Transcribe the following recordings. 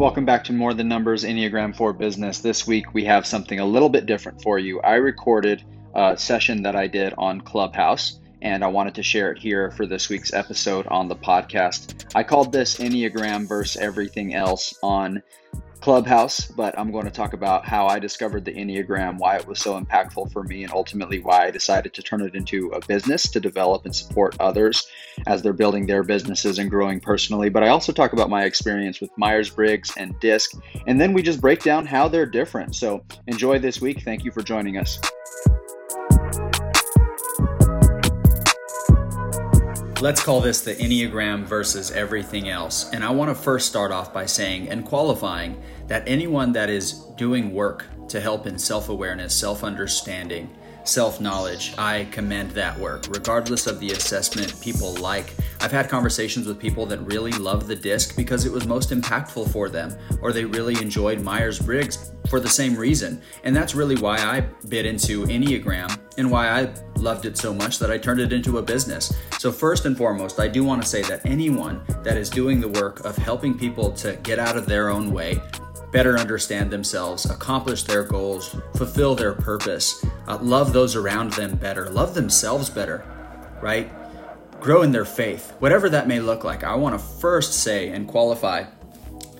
Welcome back to More Than Numbers Enneagram 4 Business. This week we have something a little bit different for you. I recorded a session that I did on Clubhouse and I wanted to share it here for this week's episode on the podcast. I called this Enneagram versus everything else on Clubhouse, but I'm going to talk about how I discovered the Enneagram, why it was so impactful for me, and ultimately why I decided to turn it into a business to develop and support others as they're building their businesses and growing personally. But I also talk about my experience with Myers Briggs and DISC, and then we just break down how they're different. So enjoy this week. Thank you for joining us. Let's call this the Enneagram versus everything else. And I want to first start off by saying and qualifying that anyone that is doing work to help in self awareness, self understanding, self knowledge, I commend that work, regardless of the assessment people like. I've had conversations with people that really love the disc because it was most impactful for them, or they really enjoyed Myers Briggs for the same reason. And that's really why I bit into Enneagram and why I loved it so much that I turned it into a business. So, first and foremost, I do want to say that anyone that is doing the work of helping people to get out of their own way, better understand themselves, accomplish their goals, fulfill their purpose, uh, love those around them better, love themselves better, right? Grow in their faith, whatever that may look like. I want to first say and qualify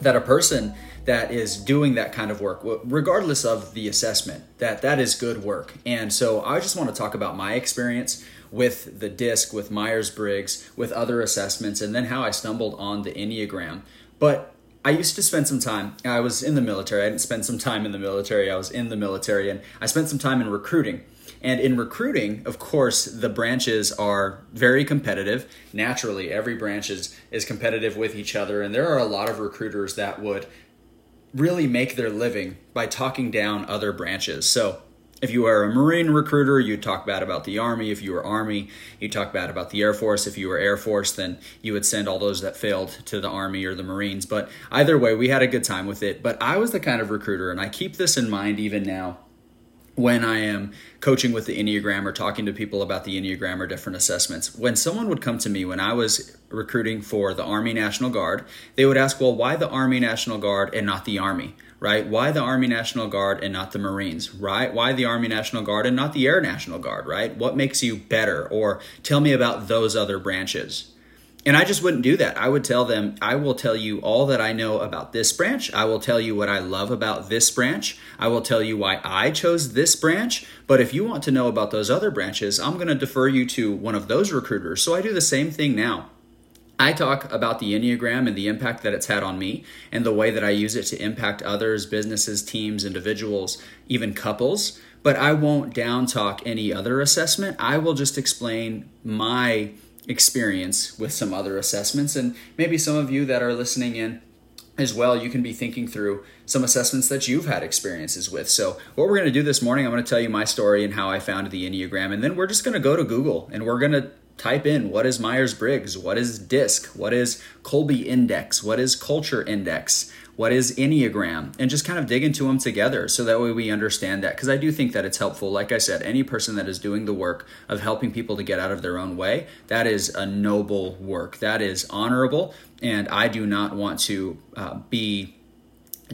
that a person that is doing that kind of work regardless of the assessment that that is good work and so i just want to talk about my experience with the disc with myers-briggs with other assessments and then how i stumbled on the enneagram but I used to spend some time. I was in the military. I didn't spend some time in the military. I was in the military, and I spent some time in recruiting. And in recruiting, of course, the branches are very competitive. Naturally, every branch is, is competitive with each other, and there are a lot of recruiters that would really make their living by talking down other branches. So if you are a Marine recruiter, you talk bad about the Army. If you were Army, you talk bad about the Air Force. If you were Air Force, then you would send all those that failed to the Army or the Marines. But either way, we had a good time with it. But I was the kind of recruiter, and I keep this in mind even now when I am coaching with the Enneagram or talking to people about the Enneagram or different assessments. When someone would come to me when I was recruiting for the Army National Guard, they would ask, Well, why the Army National Guard and not the Army? Right? Why the Army National Guard and not the Marines, right? Why the Army National Guard and not the Air National Guard, right? What makes you better? Or tell me about those other branches. And I just wouldn't do that. I would tell them, I will tell you all that I know about this branch. I will tell you what I love about this branch. I will tell you why I chose this branch. But if you want to know about those other branches, I'm going to defer you to one of those recruiters. So I do the same thing now. I talk about the Enneagram and the impact that it's had on me and the way that I use it to impact others, businesses, teams, individuals, even couples. But I won't down talk any other assessment. I will just explain my experience with some other assessments. And maybe some of you that are listening in as well, you can be thinking through some assessments that you've had experiences with. So, what we're going to do this morning, I'm going to tell you my story and how I found the Enneagram. And then we're just going to go to Google and we're going to type in what is Myers Briggs, what is DISC, what is Kolbe Index, what is Culture Index, what is Enneagram, and just kind of dig into them together so that way we understand that. Because I do think that it's helpful. Like I said, any person that is doing the work of helping people to get out of their own way, that is a noble work. That is honorable. And I do not want to uh, be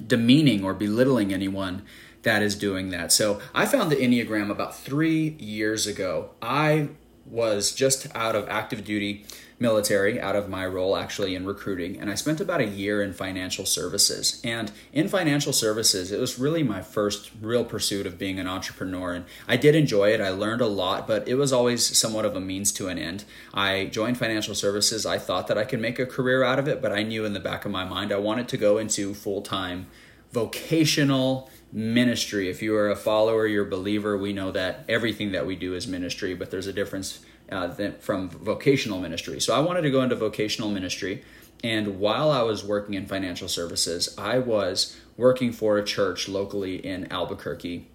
demeaning or belittling anyone that is doing that. So I found the Enneagram about three years ago. I was just out of active duty military, out of my role actually in recruiting, and I spent about a year in financial services. And in financial services, it was really my first real pursuit of being an entrepreneur. And I did enjoy it, I learned a lot, but it was always somewhat of a means to an end. I joined financial services, I thought that I could make a career out of it, but I knew in the back of my mind I wanted to go into full time vocational ministry. If you are a follower, you're a believer, we know that everything that we do is ministry, but there's a difference uh, from vocational ministry. So I wanted to go into vocational ministry. And while I was working in financial services, I was working for a church locally in Albuquerque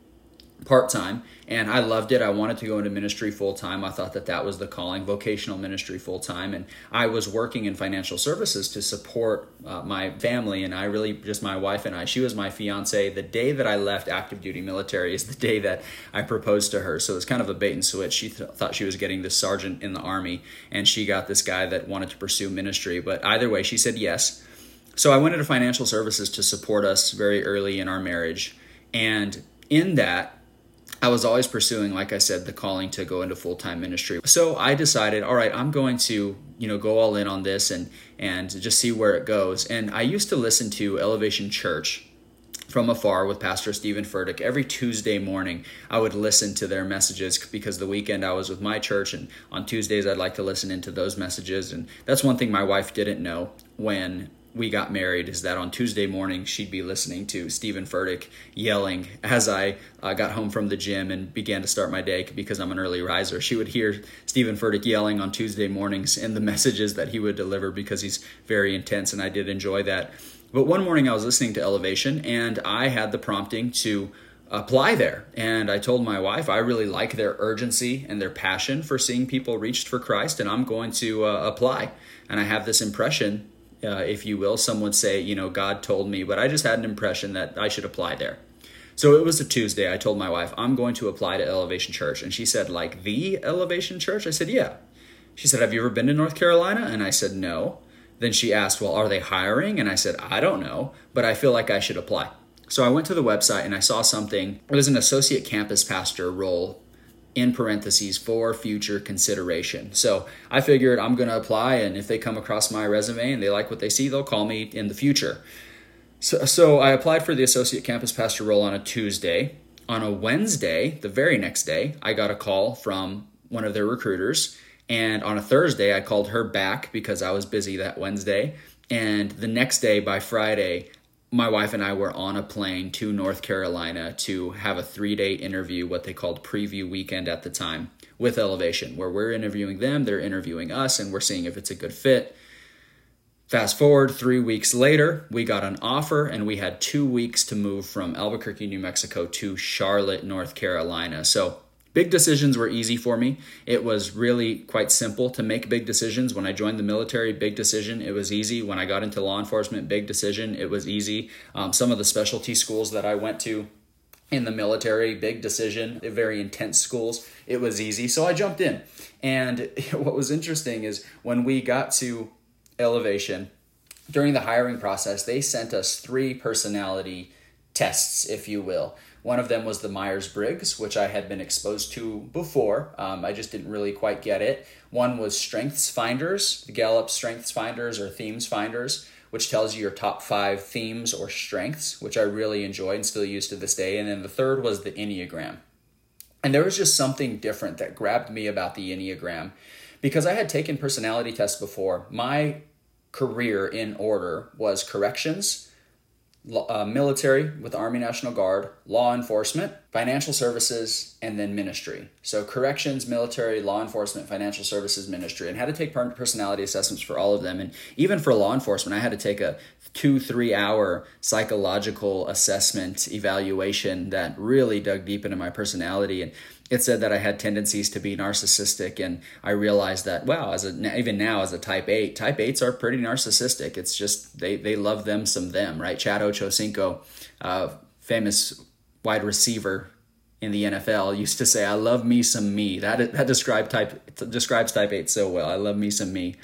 part time, and I loved it. I wanted to go into ministry full time. I thought that that was the calling, vocational ministry full time, and I was working in financial services to support uh, my family. And I really just my wife and I. She was my fiance. The day that I left active duty military is the day that I proposed to her. So it's kind of a bait and switch. She th- thought she was getting this sergeant in the army, and she got this guy that wanted to pursue ministry. But either way, she said yes. So I went into financial services to support us very early in our marriage. And in that, I was always pursuing, like I said, the calling to go into full time ministry. So I decided, all right, I'm going to, you know, go all in on this and and just see where it goes. And I used to listen to Elevation Church from afar with Pastor Stephen Furtick. Every Tuesday morning, I would listen to their messages because the weekend I was with my church, and on Tuesdays, I'd like to listen into those messages. And that's one thing my wife didn't know when we got married is that on Tuesday morning she'd be listening to Stephen Furtick yelling as I uh, got home from the gym and began to start my day because I'm an early riser. She would hear Stephen Furtick yelling on Tuesday mornings and the messages that he would deliver because he's very intense and I did enjoy that. But one morning I was listening to Elevation and I had the prompting to apply there. And I told my wife I really like their urgency and their passion for seeing people reached for Christ and I'm going to uh, apply. And I have this impression uh, if you will. Some would say, you know, God told me, but I just had an impression that I should apply there. So it was a Tuesday. I told my wife, I'm going to apply to Elevation Church. And she said, like the Elevation Church? I said, yeah. She said, Have you ever been to North Carolina? And I said, No. Then she asked, Well, are they hiring? And I said, I don't know, but I feel like I should apply. So I went to the website and I saw something. It was an associate campus pastor role in parentheses for future consideration. So I figured I'm going to apply, and if they come across my resume and they like what they see, they'll call me in the future. So, so I applied for the associate campus pastor role on a Tuesday. On a Wednesday, the very next day, I got a call from one of their recruiters. And on a Thursday, I called her back because I was busy that Wednesday. And the next day, by Friday, my wife and I were on a plane to North Carolina to have a three day interview, what they called preview weekend at the time, with Elevation, where we're interviewing them, they're interviewing us, and we're seeing if it's a good fit. Fast forward three weeks later, we got an offer, and we had two weeks to move from Albuquerque, New Mexico to Charlotte, North Carolina. So Big decisions were easy for me. It was really quite simple to make big decisions. When I joined the military, big decision, it was easy. When I got into law enforcement, big decision, it was easy. Um, some of the specialty schools that I went to in the military, big decision, very intense schools, it was easy. So I jumped in. And what was interesting is when we got to elevation, during the hiring process, they sent us three personality tests, if you will. One of them was the Myers Briggs, which I had been exposed to before. Um, I just didn't really quite get it. One was Strengths Finders, the Gallup Strengths Finders or Themes Finders, which tells you your top five themes or strengths, which I really enjoy and still use to this day. And then the third was the Enneagram. And there was just something different that grabbed me about the Enneagram because I had taken personality tests before. My career in order was corrections uh, military with the Army National Guard, law enforcement, financial services, and then ministry. So corrections, military, law enforcement, financial services, ministry, and had to take personality assessments for all of them. And even for law enforcement, I had to take a two, three hour psychological assessment evaluation that really dug deep into my personality. And it said that I had tendencies to be narcissistic, and I realized that wow, as a even now as a type eight, type eights are pretty narcissistic. It's just they they love them some them, right? Chad Ochocinco, uh, famous wide receiver in the NFL, used to say, "I love me some me." That that describes type describes type eight so well. I love me some me.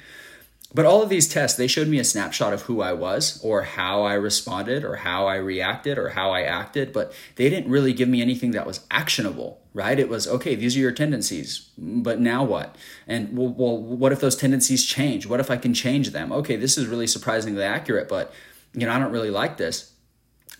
But all of these tests, they showed me a snapshot of who I was or how I responded or how I reacted or how I acted, but they didn't really give me anything that was actionable, right? It was, okay, these are your tendencies, but now what? And well, well what if those tendencies change? What if I can change them? Okay, this is really surprisingly accurate, but you know, I don't really like this.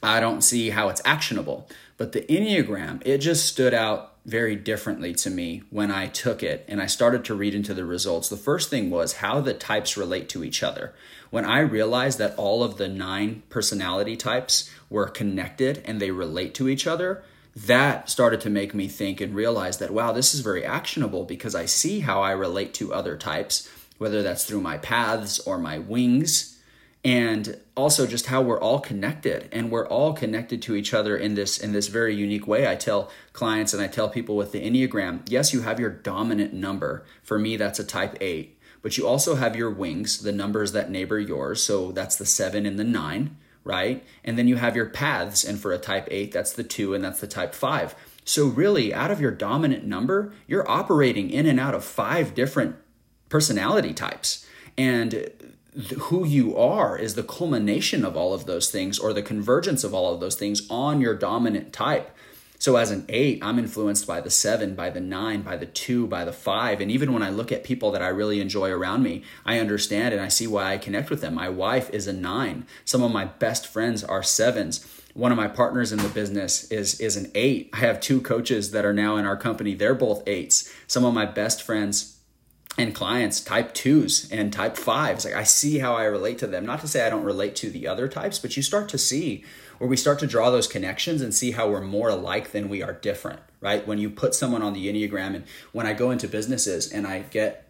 I don't see how it's actionable. But the Enneagram, it just stood out very differently to me when I took it and I started to read into the results. The first thing was how the types relate to each other. When I realized that all of the nine personality types were connected and they relate to each other, that started to make me think and realize that, wow, this is very actionable because I see how I relate to other types, whether that's through my paths or my wings and also just how we're all connected and we're all connected to each other in this in this very unique way. I tell clients and i tell people with the enneagram yes you have your dominant number. For me that's a type 8 but you also have your wings the numbers that neighbor yours. So that's the 7 and the 9 right? And then you have your paths and for a type 8 that's the 2 and that's the type 5 so really out of your dominant number you're operating in and out of five different personality types. And who you are is the culmination of all of those things or the convergence of all of those things on your dominant type. So as an eight, I'm influenced by the seven, by the nine, by the two, by the five. And even when I look at people that I really enjoy around me, I understand and I see why I connect with them. My wife is a nine. Some of my best friends are sevens. One of my partners in the business is is an eight. I have two coaches that are now in our company. They're both eights. Some of my best friends and clients type twos and type fives. Like I see how I relate to them. Not to say I don't relate to the other types, but you start to see where we start to draw those connections and see how we're more alike than we are different, right? When you put someone on the Enneagram and when I go into businesses and I get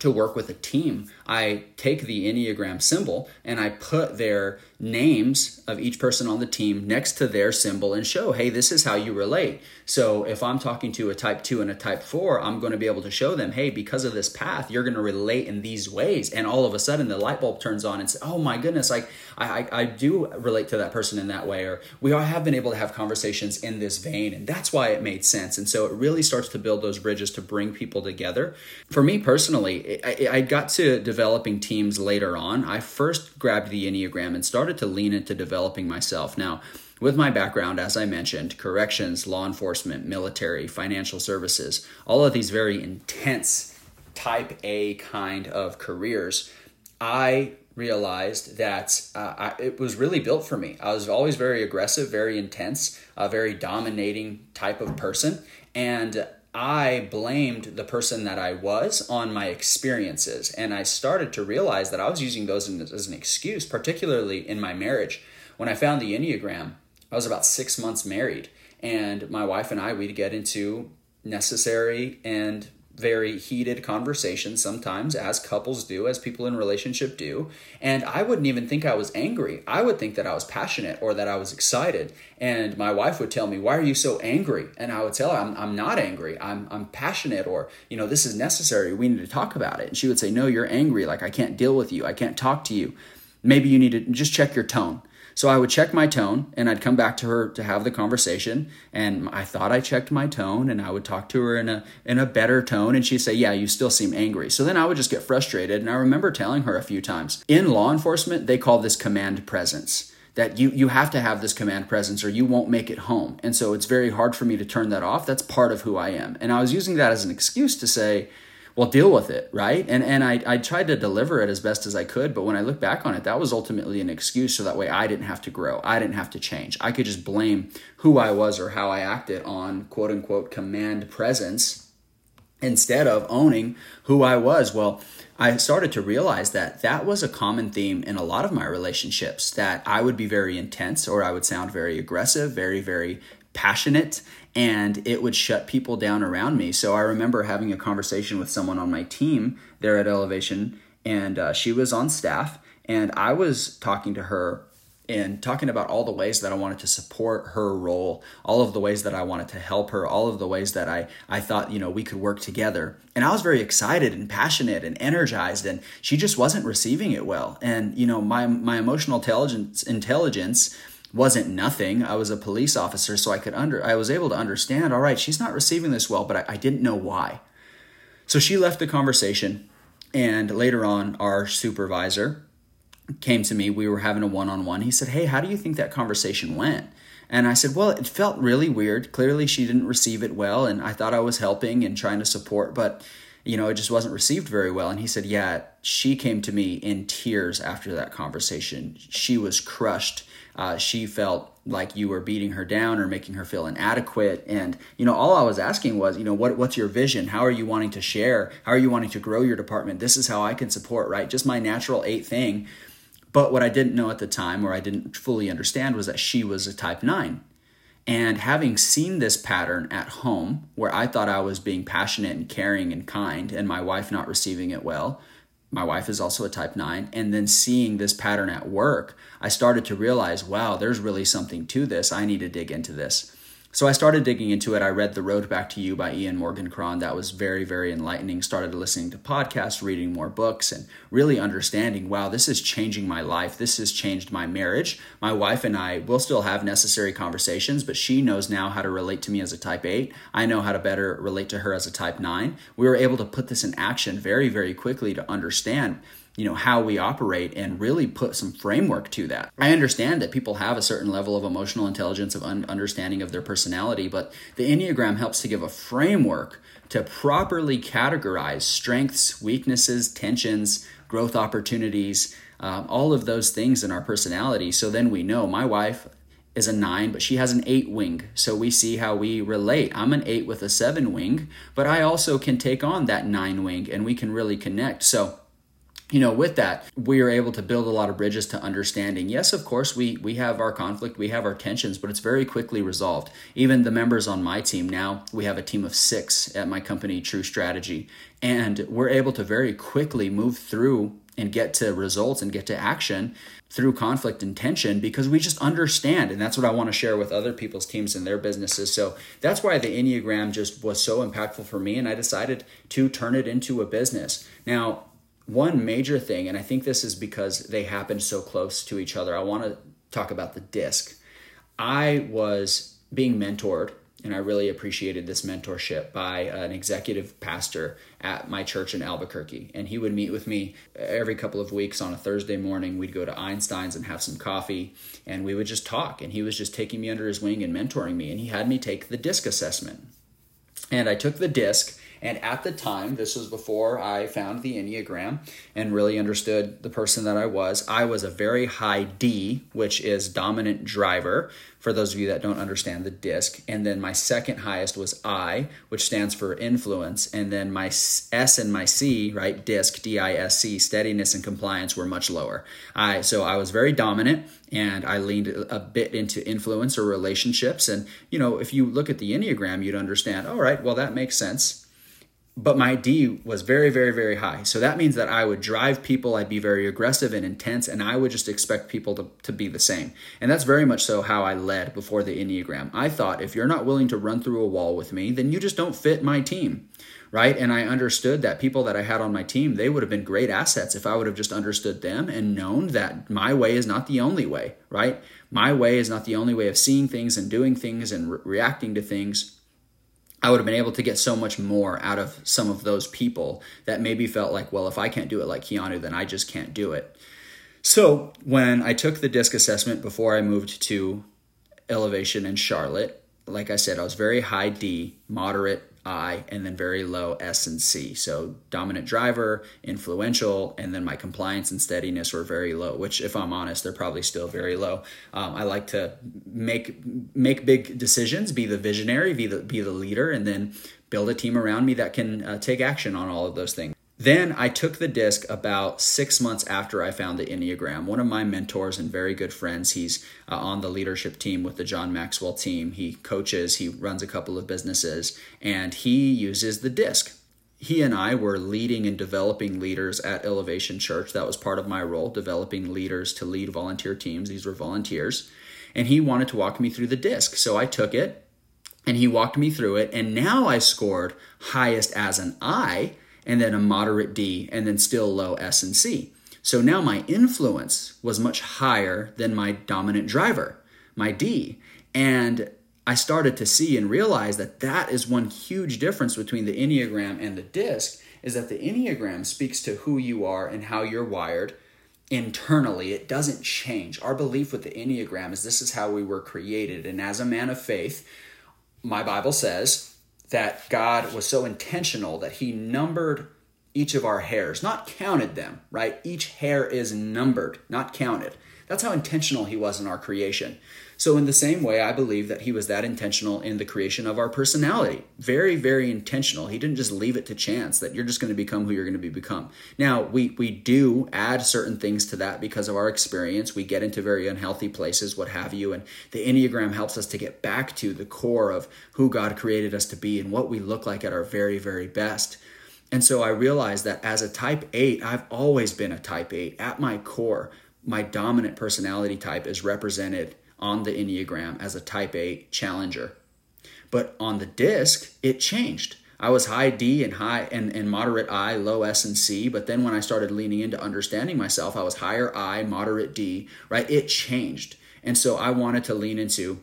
to work with a team, I take the Enneagram symbol and I put their names of each person on the team next to their symbol and show, hey, this is how you relate. So if I'm talking to a type two and a type four, I'm going to be able to show them, hey, because of this path, you're going to relate in these ways. And all of a sudden the light bulb turns on and say, oh my goodness, like I, I, I do relate to that person in that way. Or we all have been able to have conversations in this vein. And that's why it made sense. And so it really starts to build those bridges to bring people together. For me personally, I, I got to developing teams later on. I first grabbed the Enneagram and started started to lean into developing myself. Now, with my background, as I mentioned, corrections, law enforcement, military, financial services, all of these very intense type A kind of careers, I realized that uh, I, it was really built for me. I was always very aggressive, very intense, a very dominating type of person. And I blamed the person that I was on my experiences. And I started to realize that I was using those as an excuse, particularly in my marriage. When I found the Enneagram, I was about six months married. And my wife and I, we'd get into necessary and very heated conversations sometimes as couples do as people in relationship do. And i wouldn't even think i was angry. I would think that i was passionate or that i was excited. And my wife would tell me why are you so angry? And i would tell her i'm, I'm not angry. I'm, I'm passionate or you know this is necessary. We need to talk about it. And she would say no you're angry. Like i can't deal with you. I can't talk to you. Maybe you need to just check your tone so I would check my tone and I'd come back to her to have the conversation. And I thought I checked my tone and I would talk to her in a, in a better tone. And she'd say, Yeah, you still seem angry. So then I would just get frustrated. And I remember telling her a few times in law enforcement, they call this command presence that you you have to have this command presence or you won't make it home. And so it's very hard for me to turn that off. That's part of who I am. And I was using that as an excuse to say, well deal with it right? And and I, I tried to deliver it as best as i could but when i look back on it that was ultimately an excuse so that way i didn't have to grow. I didn't have to change. I could just blame who i was or how i acted on quote unquote command presence instead of owning who i was. Well I started to realize that that was a common theme in a lot of my relationships that I would be very intense or I would sound very aggressive, very, very passionate and it would shut people down around me. So I remember having a conversation with someone on my team there at Elevation, and uh, she was on staff, and I was talking to her and talking about all the ways that I wanted to support her role, all of the ways that I wanted to help her, all of the ways that I, I thought, you know, we could work together. And I was very excited and passionate and energized and she just wasn't receiving it well. And, you know, my my emotional intelligence intelligence wasn't nothing. I was a police officer, so I could under I was able to understand, all right, she's not receiving this well, but I, I didn't know why. So she left the conversation, and later on, our supervisor came to me. We were having a one-on-one. He said, Hey, how do you think that conversation went? And I said, Well, it felt really weird. Clearly she didn't receive it well, and I thought I was helping and trying to support, but you know, it just wasn't received very well. And he said, Yeah, she came to me in tears after that conversation. She was crushed uh, she felt like you were beating her down or making her feel inadequate. And, you know, all I was asking was, you know, what, what's your vision? How are you wanting to share? How are you wanting to grow your department? This is how I can support, right? Just my natural eight thing. But what I didn't know at the time, or I didn't fully understand, was that she was a type nine. And having seen this pattern at home, where I thought I was being passionate and caring and kind, and my wife not receiving it well, my wife is also a type 9 and then seeing this pattern at work i started to realize wow there's really something to this. I need to dig into this so I started digging into it. I read The Road Back to You by Ian Morgan Cron. That was very, very enlightening. Started listening to podcasts, reading more books, and really understanding wow, this is changing my life. This has changed my marriage. My wife and I will still have necessary conversations, but she knows now how to relate to me as a type 8. I know how to better relate to her as a type 9. We were able to put this in action very, very quickly to understand you know how we operate and really put some framework to that i understand that people have a certain level of emotional intelligence of un- understanding of their personality but the enneagram helps to give a framework to properly categorize strengths weaknesses tensions growth opportunities um, all of those things in our personality so then we know my wife is a nine, but she has an eight wing. So we see how we relate. I'm an eight with a seven wing, but I also can take on that nine wing and we can really connect. So you know with that we are able to build a lot of bridges to understanding. Yes of course we we have our conflict we have our tensions but it's very quickly resolved. Even the members on my team now we have a team of six at my company true strategy and we're able to very quickly move through and get to results and get to action through conflict and tension because we just understand and that's what i want to share with other people's teams and their businesses. So that's why the enneagram just was so impactful for me and i decided to turn it into a business. Now one major thing, and I think this is because they happen so close to each other, I want to talk about the disc. I was being mentored, and I really appreciated this mentorship by an executive pastor at my church in Albuquerque. And he would meet with me every couple of weeks on a Thursday morning. We'd go to Einstein's and have some coffee, and we would just talk. And he was just taking me under his wing and mentoring me. And he had me take the disc assessment. And I took the disc and at the time, this was before I found the Enneagram and really understood the person that I was. I was a very high D, which is dominant driver, for those of you that don't understand the disc. And then my second highest was I, which stands for influence. And then my S and my C, right, disc, D I S C, steadiness and compliance were much lower. I so I was very dominant and I leaned a bit into influence or relationships. And you know, if you look at the Enneagram, you'd understand, all right, well that makes sense but my D was very, very, very high. So that means that I would drive people, I'd be very aggressive and intense, and I would just expect people to, to be the same. And that's very much so how I led before the Enneagram. I thought if you're not willing to run through a wall with me, then you just don't fit my team. Right. And I understood that people that I had on my team, they would have been great assets if I would have just understood them and known that my way is not the only way. Right. My way is not the only way of seeing things and doing things and re- reacting to things I would have been able to get so much more out of some of those people that maybe felt like, well, if I can't do it like Keanu, then I just can't do it. So when I took the disc assessment before I moved to Elevation in Charlotte, like I said, I was very high D, moderate I, and then very low S and C. So dominant driver, influential, and then my compliance and steadiness were very low. Which, if I'm honest, they're probably still very low. Um, I like to make make big decisions, be the visionary, be the be the leader, and then build a team around me that can uh, take action on all of those things. Then I took the disc about six months after I found the Enneagram. One of my mentors and very good friends, he's uh, on the leadership team with the John Maxwell team. He coaches, he runs a couple of businesses, and he uses the disc. He and I were leading and developing leaders at Elevation Church. That was part of my role, developing leaders to lead volunteer teams. These were volunteers. And he wanted to walk me through the disc. So I took it and he walked me through it. And now I scored highest as an I and then a moderate D, and then still low S and C. So now my influence was much higher than my dominant driver, my D. And I started to see and realize that that is one huge difference between the Enneagram and the DISC is that the Enneagram speaks to who you are and how you're wired internally. It doesn't change. Our belief with the Enneagram is this is how we were created. And as a man of faith, my Bible says that God was so intentional that he numbered each of our hairs, not counted them, right? Each hair is numbered, not counted. That's how intentional he was in our creation. So, in the same way, I believe that he was that intentional in the creation of our personality. Very, very intentional. He didn't just leave it to chance that you're just going to become who you're going to be become. Now, we we do add certain things to that because of our experience. We get into very unhealthy places, what have you, and the Enneagram helps us to get back to the core of who God created us to be and what we look like at our very, very best. And so I realized that as a type 8, I've always been a type 8 at my core. My dominant personality type is represented on the Enneagram as a type 8 challenger. But on the disc, it changed. I was high D and high and, and moderate I, low S and C. But then when I started leaning into understanding myself, I was higher I, moderate D, right? It changed. And so I wanted to lean into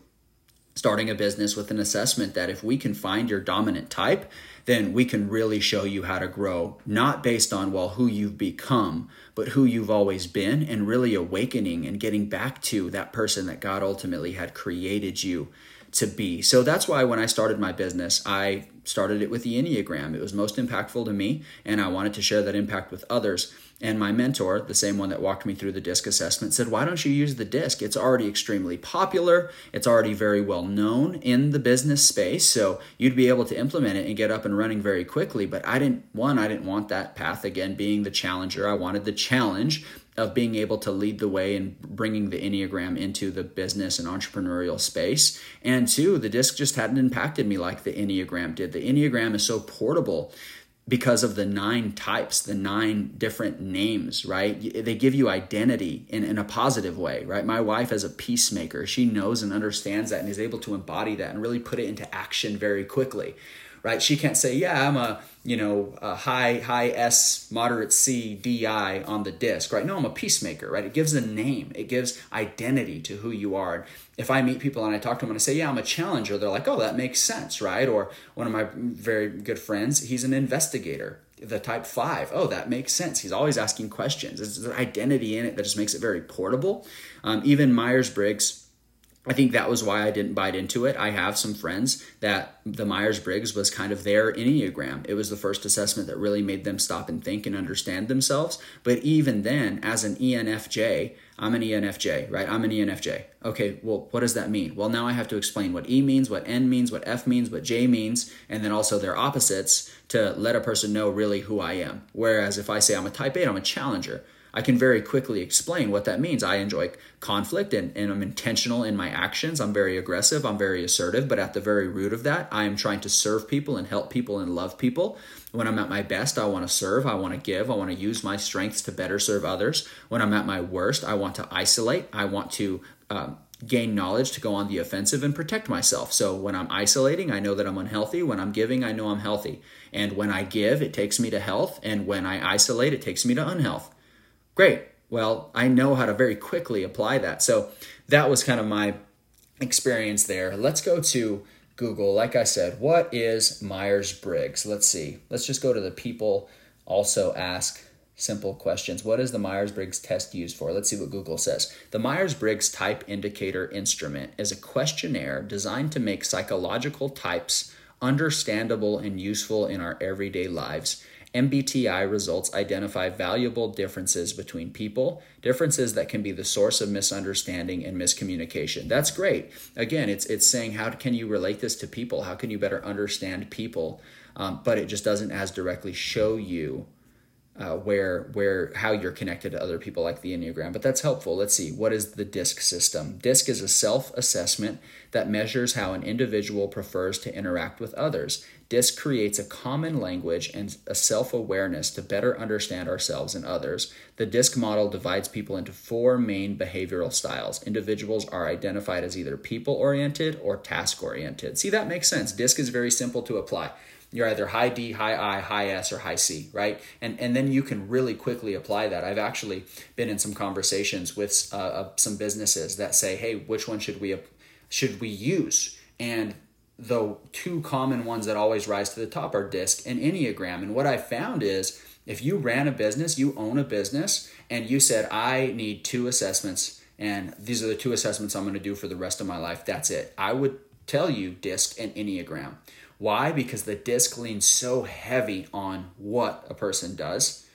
starting a business with an assessment that if we can find your dominant type, then we can really show you how to grow, not based on, well, who you've become, but who you've always been, and really awakening and getting back to that person that God ultimately had created you to be. So that's why when I started my business, I started it with the Enneagram. It was most impactful to me, and I wanted to share that impact with others. And my mentor, the same one that walked me through the DISC assessment, said, Why don't you use the DISC? It's already extremely popular, it's already very well known in the business space, so you'd be able to implement it and get up and running very quickly. But I didn't, one, I didn't want that path again, being the challenger. I wanted the challenge of being able to lead the way and bringing the Enneagram into the business and entrepreneurial space. And two, the disc just hadn't impacted me like the Enneagram did. The Enneagram is so portable because of the nine types, the nine different names, right? They give you identity in, in a positive way, right? My wife, is a peacemaker, she knows and understands that and is able to embody that and really put it into action very quickly, right? She can't say, yeah, I'm a, you know, a high, high S, moderate C, DI on the disc, right? No, I'm a peacemaker, right? It gives a name, it gives identity to who you are. If I meet people and I talk to them and I say, yeah, I'm a challenger, they're like, oh, that makes sense, right? Or one of my very good friends, he's an investigator the type five. Oh, that makes sense. He's always asking questions. There's an identity in it that just makes it very portable. Um, even Myers Briggs I think that was why I didn't bite into it. I have some friends that the Myers Briggs was kind of their Enneagram. It was the first assessment that really made them stop and think and understand themselves. But even then, as an ENFJ, I'm an ENFJ, right? I'm an ENFJ. Okay, well, what does that mean? Well, now I have to explain what E means, what N means, what F means, what J means, and then also their opposites to let a person know really who I am. Whereas if I say I'm a type 8, I'm a challenger. I can very quickly explain what that means. I enjoy conflict and, and I'm intentional in my actions. I'm very aggressive, I'm very assertive, but at the very root of that, I am trying to serve people and help people and love people. When I'm at my best, I want to serve, I want to give, I want to use my strengths to better serve others. When I'm at my worst, I want to isolate, I want to um, gain knowledge to go on the offensive and protect myself. So when I'm isolating, I know that I'm unhealthy. When I'm giving, I know I'm healthy. And when I give, it takes me to health. And when I isolate, it takes me to unhealth. Great. Well, I know how to very quickly apply that. So that was kind of my experience there. Let's go to Google. Like I said, what is Myers Briggs? Let's see. Let's just go to the people also ask simple questions. What is the Myers Briggs test used for? Let's see what Google says. The Myers Briggs Type Indicator Instrument is a questionnaire designed to make psychological types understandable and useful in our everyday lives. MBTI results identify valuable differences between people, differences that can be the source of misunderstanding and miscommunication. That's great. Again, it's it's saying how can you relate this to people? How can you better understand people? Um, but it just doesn't as directly show you uh, where where how you're connected to other people like the enneagram but that's helpful let's see what is the disc system disc is a self-assessment that measures how an individual prefers to interact with others disc creates a common language and a self-awareness to better understand ourselves and others the disc model divides people into four main behavioral styles individuals are identified as either people oriented or task oriented see that makes sense disc is very simple to apply you're either high D, high I, high S, or high C, right? And and then you can really quickly apply that. I've actually been in some conversations with uh, uh, some businesses that say, "Hey, which one should we should we use?" And the two common ones that always rise to the top are DISC and Enneagram. And what I found is if you ran a business, you own a business, and you said, "I need two assessments." And these are the two assessments I'm going to do for the rest of my life. That's it. I would tell you DISC and Enneagram. Why? Because the disc leans so heavy on what a person does,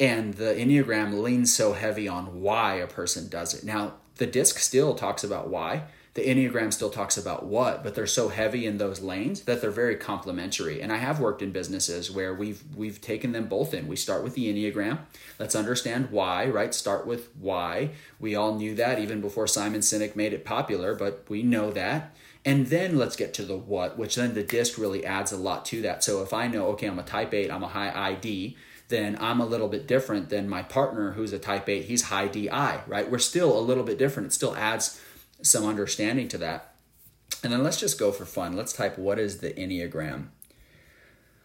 and the Enneagram leans so heavy on why a person does it. Now, the disc still talks about why, the Enneagram still talks about what, but they're so heavy in those lanes that they're very complementary. And I have worked in businesses where we've we've taken them both in. We start with the Enneagram. Let's understand why, right? Start with why. We all knew that even before Simon Sinek made it popular, but we know that. And then let's get to the what, which then the disc really adds a lot to that. So if I know, okay, I'm a type 8, I'm a high ID, then I'm a little bit different than my partner who's a type 8, he's high DI, right? We're still a little bit different. It still adds some understanding to that. And then let's just go for fun. Let's type what is the Enneagram?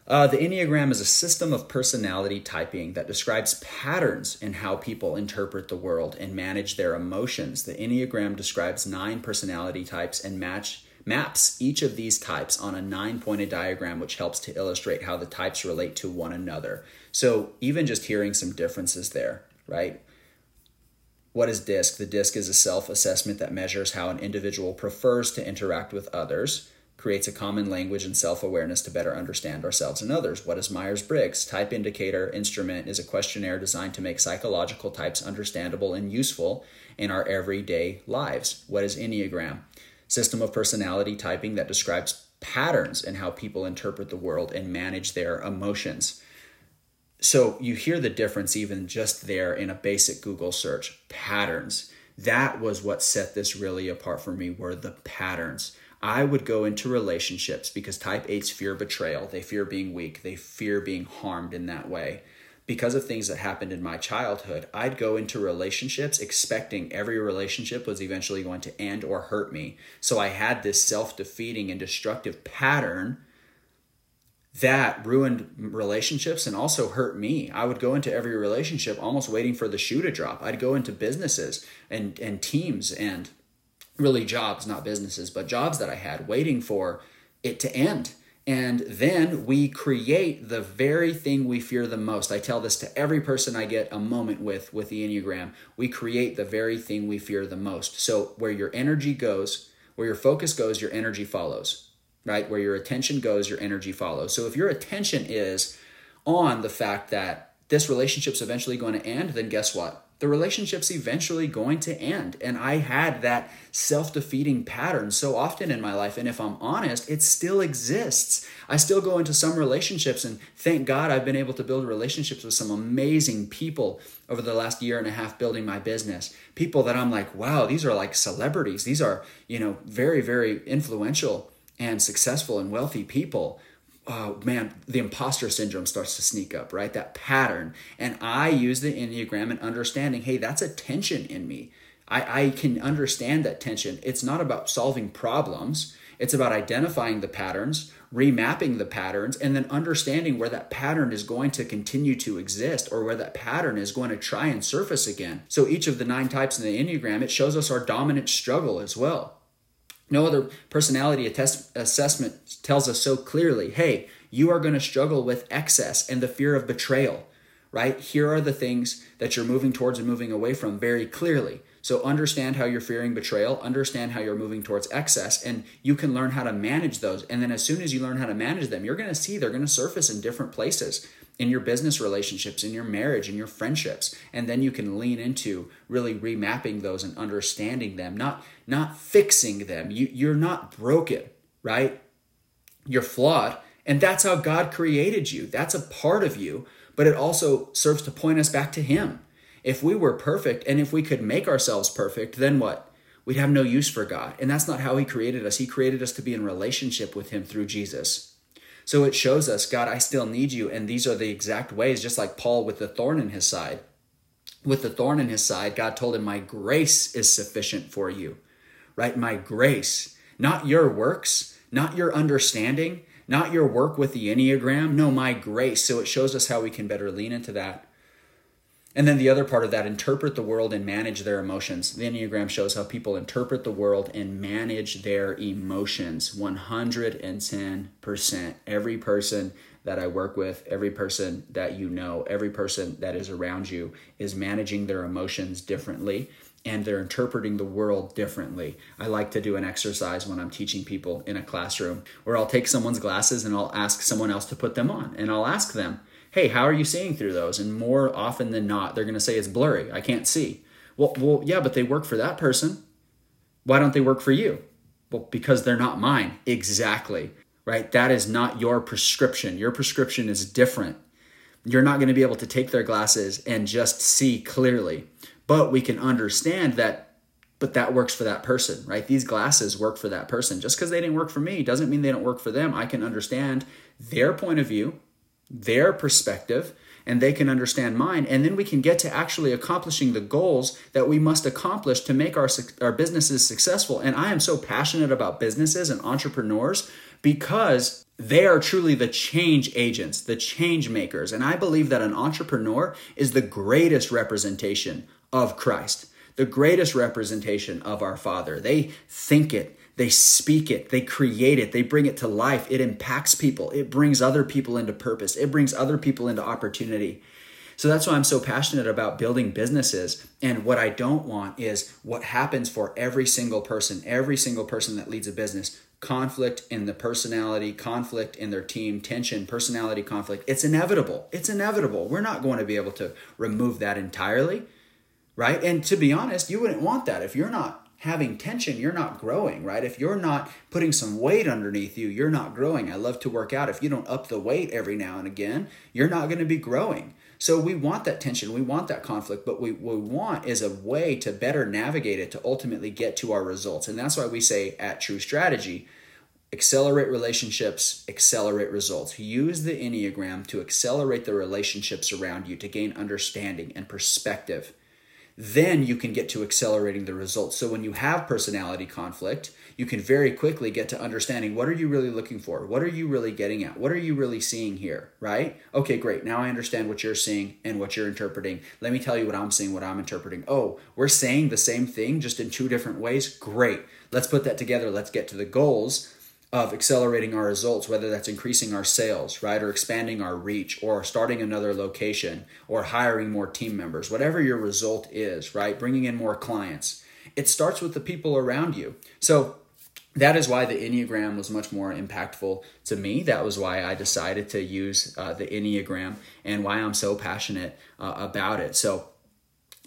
Uh, the Enneagram is a system of personality typing that describes patterns in how people interpret the world and manage their emotions. The Enneagram describes nine personality types and match maps each of these types on a nine pointed diagram, which helps to illustrate how the types relate to one another. So, even just hearing some differences there, right? What is DISC? The DISC is a self assessment that measures how an individual prefers to interact with others creates a common language and self awareness to better understand ourselves and others. What is Myers Briggs? Type indicator instrument is a questionnaire designed to make psychological types understandable and useful in our everyday lives. What is Enneagram? System of personality typing that describes patterns in how people interpret the world and manage their emotions. So you hear the difference even just there in a basic Google search patterns. That was what set this really apart for me were the patterns I would go into relationships because type 8s fear betrayal. They fear being weak. They fear being harmed in that way. Because of things that happened in my childhood, I'd go into relationships expecting every relationship was eventually going to end or hurt me. So I had this self defeating and destructive pattern that ruined relationships and also hurt me. I would go into every relationship almost waiting for the shoe to drop. I'd go into businesses and, and teams and really jobs, not businesses, but jobs that I had waiting for it to end. And then we create the very thing we fear the most. I tell this to every person I get a moment with with the Enneagram. We create the very thing we fear the most. So where your energy goes, where your focus goes, your energy follows. Right? Where your attention goes, your energy follows. So if your attention is on the fact that this relationship's eventually going to end, then guess what? the relationship's eventually going to end. And I had that self defeating pattern so often in my life. And if I'm honest, it still exists. I still go into some relationships, and thank God I've been able to build relationships with some amazing people over the last year and a half building my business. People that I'm like, wow, these are like celebrities. These are, you know, very, very influential and successful and wealthy people oh man, the imposter syndrome starts to sneak up, right? That pattern. And I use the Enneagram and understanding, hey, that's a tension in me. I, I can understand that tension. It's not about solving problems, it's about identifying the patterns, remapping the patterns, and then understanding where that pattern is going to continue to exist or where that pattern is going to try and surface again. So each of the nine types in the Enneagram, it shows us our dominant struggle as well. No other personality assessment tells us so clearly hey, you are going to struggle with excess and the fear of betrayal, right? Here are the things that you're moving towards and moving away from very clearly. So understand how you're fearing betrayal, understand how you're moving towards excess, and you can learn how to manage those. And then as soon as you learn how to manage them, you're going to see they're going to surface in different places in your business relationships, in your marriage, in your friendships. And then you can lean into really remapping those and understanding them, not not fixing them. You you're not broken, right? You're flawed, and that's how God created you. That's a part of you, but it also serves to point us back to him. If we were perfect and if we could make ourselves perfect, then what? We'd have no use for God. And that's not how he created us. He created us to be in relationship with him through Jesus. So it shows us, God, I still need you. And these are the exact ways, just like Paul with the thorn in his side. With the thorn in his side, God told him, My grace is sufficient for you, right? My grace, not your works, not your understanding, not your work with the Enneagram. No, my grace. So it shows us how we can better lean into that. And then the other part of that, interpret the world and manage their emotions. The Enneagram shows how people interpret the world and manage their emotions 110%. Every person that I work with, every person that you know, every person that is around you is managing their emotions differently and they're interpreting the world differently. I like to do an exercise when I'm teaching people in a classroom where I'll take someone's glasses and I'll ask someone else to put them on. And I'll ask them, hey, how are you seeing through those? And more often than not, they're going to say it's blurry. I can't see. Well, well, yeah, but they work for that person. Why don't they work for you? Well, because they're not mine. Exactly. Right? That is not your prescription. Your prescription is different. You're not going to be able to take their glasses and just see clearly. But we can understand that but that works for that person, right? These glasses work for that person. Just because they didn't work for me doesn't mean they don't work for them. I can understand their point of view, their perspective and they can understand mine and then we can get to actually accomplishing the goals that we must accomplish to make our our businesses successful and I am so passionate about businesses and entrepreneurs because they are truly the change agents, the change makers and I believe that an entrepreneur is the greatest representation of Christ, the greatest representation of our Father. They think it, They speak it, they create it, they bring it to life. It impacts people, it brings other people into purpose, it brings other people into opportunity. So that's why I'm so passionate about building businesses. And what I don't want is what happens for every single person, every single person that leads a business conflict in the personality, conflict in their team, tension, personality conflict. It's inevitable. It's inevitable. We're not going to be able to remove that entirely, right? And to be honest, you wouldn't want that. If you're not having tension, you're not growing, right? If you're not putting some weight underneath you, you're not growing. I love to work out. If you don't up the weight every now and again, you're not going to be growing. So we want that tension, we want that conflict, but we, what we want is a way to better navigate it to ultimately get to our results. And that's why we say at True Strategy, accelerate relationships, accelerate results. Use the Enneagram to accelerate the relationships around you to gain understanding and perspective then you can get to accelerating the results. So when you have personality conflict, you can very quickly get to understanding what are you really looking for? What are you really getting at? What are you really seeing here, right? Okay, great. Now I understand what you're seeing and what you're interpreting. Let me tell you what I'm seeing, what I'm interpreting. Oh, we're saying the same thing just in two different ways. Great. Let's put that together. Let's get to the goals of accelerating our results, whether that's increasing our sales, right, or expanding our reach, or starting another location, or hiring more team members, whatever your result is, right, bringing in more clients. It starts with the people around you. So that is why the Enneagram was much more impactful to me. That was why I decided to use uh, the Enneagram and why I'm so passionate uh, about it. So,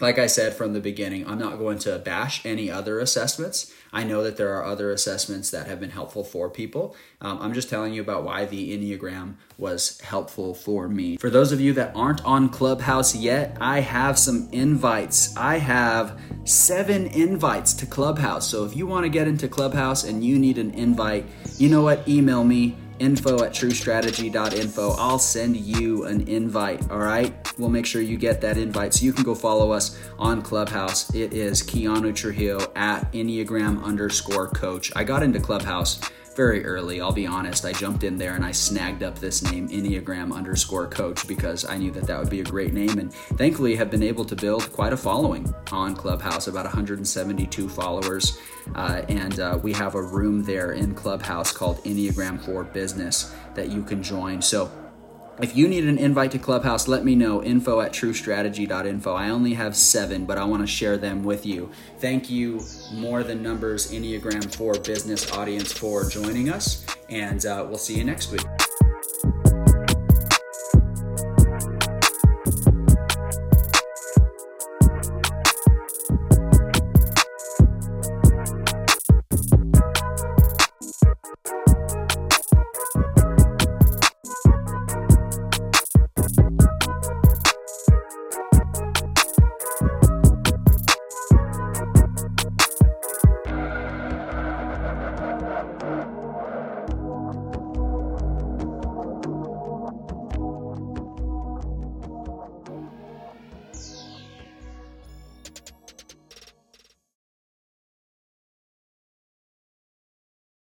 like I said from the beginning, I'm not going to bash any other assessments. I know that there are other assessments that have been helpful for people. Um, I'm just telling you about why the Enneagram was helpful for me. For those of you that aren't on Clubhouse yet, I have some invites. I have seven invites to Clubhouse. So if you want to get into Clubhouse and you need an invite, you know what? Email me info at truestrategy.info. I'll send you an invite, all right? We'll make sure you get that invite so you can go follow us on Clubhouse. It is Keanu Trujillo at Enneagram underscore coach. I got into Clubhouse very early. I'll be honest. I jumped in there and I snagged up this name, Enneagram underscore coach, because I knew that that would be a great name. And thankfully, have been able to build quite a following on Clubhouse, about 172 followers. Uh, and uh, we have a room there in Clubhouse called Enneagram for Business that you can join. So if you need an invite to Clubhouse, let me know. Info at truestrategy.info. I only have seven, but I want to share them with you. Thank you, More Than Numbers Enneagram 4 business audience, for joining us, and uh, we'll see you next week.